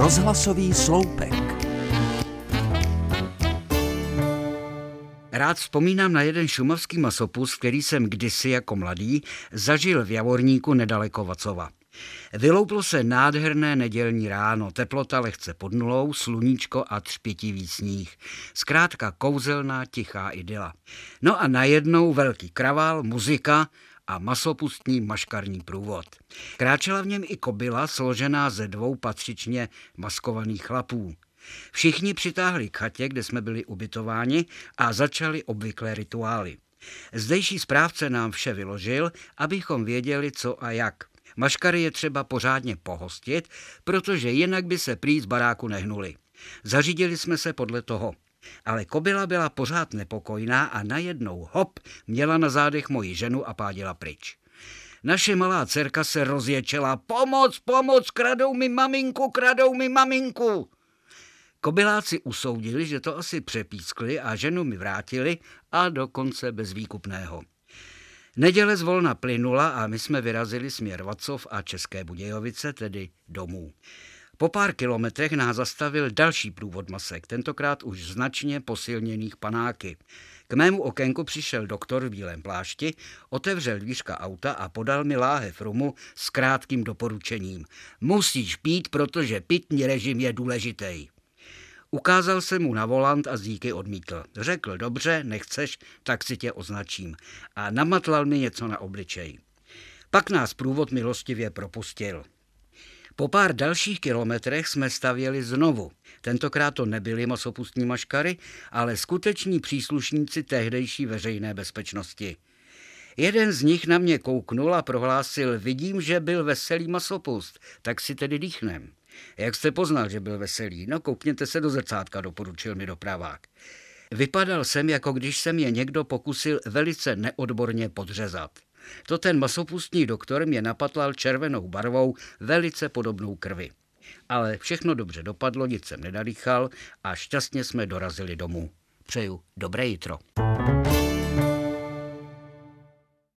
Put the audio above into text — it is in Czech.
Rozhlasový sloupek. Rád vzpomínám na jeden šumavský masopus, který jsem kdysi jako mladý zažil v Javorníku nedaleko Vacova. Vylouplo se nádherné nedělní ráno, teplota lehce pod nulou, sluníčko a třpitivý sníh. Zkrátka kouzelná, tichá idyla. No a najednou velký kravál, muzika a masopustní maškarní průvod. Kráčela v něm i kobila složená ze dvou patřičně maskovaných chlapů. Všichni přitáhli k chatě, kde jsme byli ubytováni a začali obvyklé rituály. Zdejší správce nám vše vyložil, abychom věděli, co a jak. Maškary je třeba pořádně pohostit, protože jinak by se prý z baráku nehnuli. Zařídili jsme se podle toho. Ale kobila byla pořád nepokojná a najednou hop měla na zádech moji ženu a pádila pryč. Naše malá dcerka se rozječela. Pomoc, pomoc, kradou mi maminku, kradou mi maminku. Kobyláci usoudili, že to asi přepískli a ženu mi vrátili a dokonce bez výkupného. Neděle zvolna plynula a my jsme vyrazili směr Vacov a České Budějovice, tedy domů. Po pár kilometrech nás zastavil další průvod masek, tentokrát už značně posilněných panáky. K mému okénku přišel doktor v bílém plášti, otevřel dvířka auta a podal mi láhev rumu s krátkým doporučením. Musíš pít, protože pitní režim je důležitý. Ukázal jsem mu na volant a díky odmítl. Řekl, dobře, nechceš, tak si tě označím. A namatlal mi něco na obličej. Pak nás průvod milostivě propustil. Po pár dalších kilometrech jsme stavěli znovu. Tentokrát to nebyly masopustní maškary, ale skuteční příslušníci tehdejší veřejné bezpečnosti. Jeden z nich na mě kouknul a prohlásil, vidím, že byl veselý masopust, tak si tedy dýchnem. Jak jste poznal, že byl veselý? No koukněte se do zrcátka, doporučil mi dopravák. Vypadal jsem, jako když se mě někdo pokusil velice neodborně podřezat. To ten masopustní doktor mě napatlal červenou barvou, velice podobnou krvi. Ale všechno dobře dopadlo, nic jsem nedalíchal a šťastně jsme dorazili domů. Přeju dobré jitro.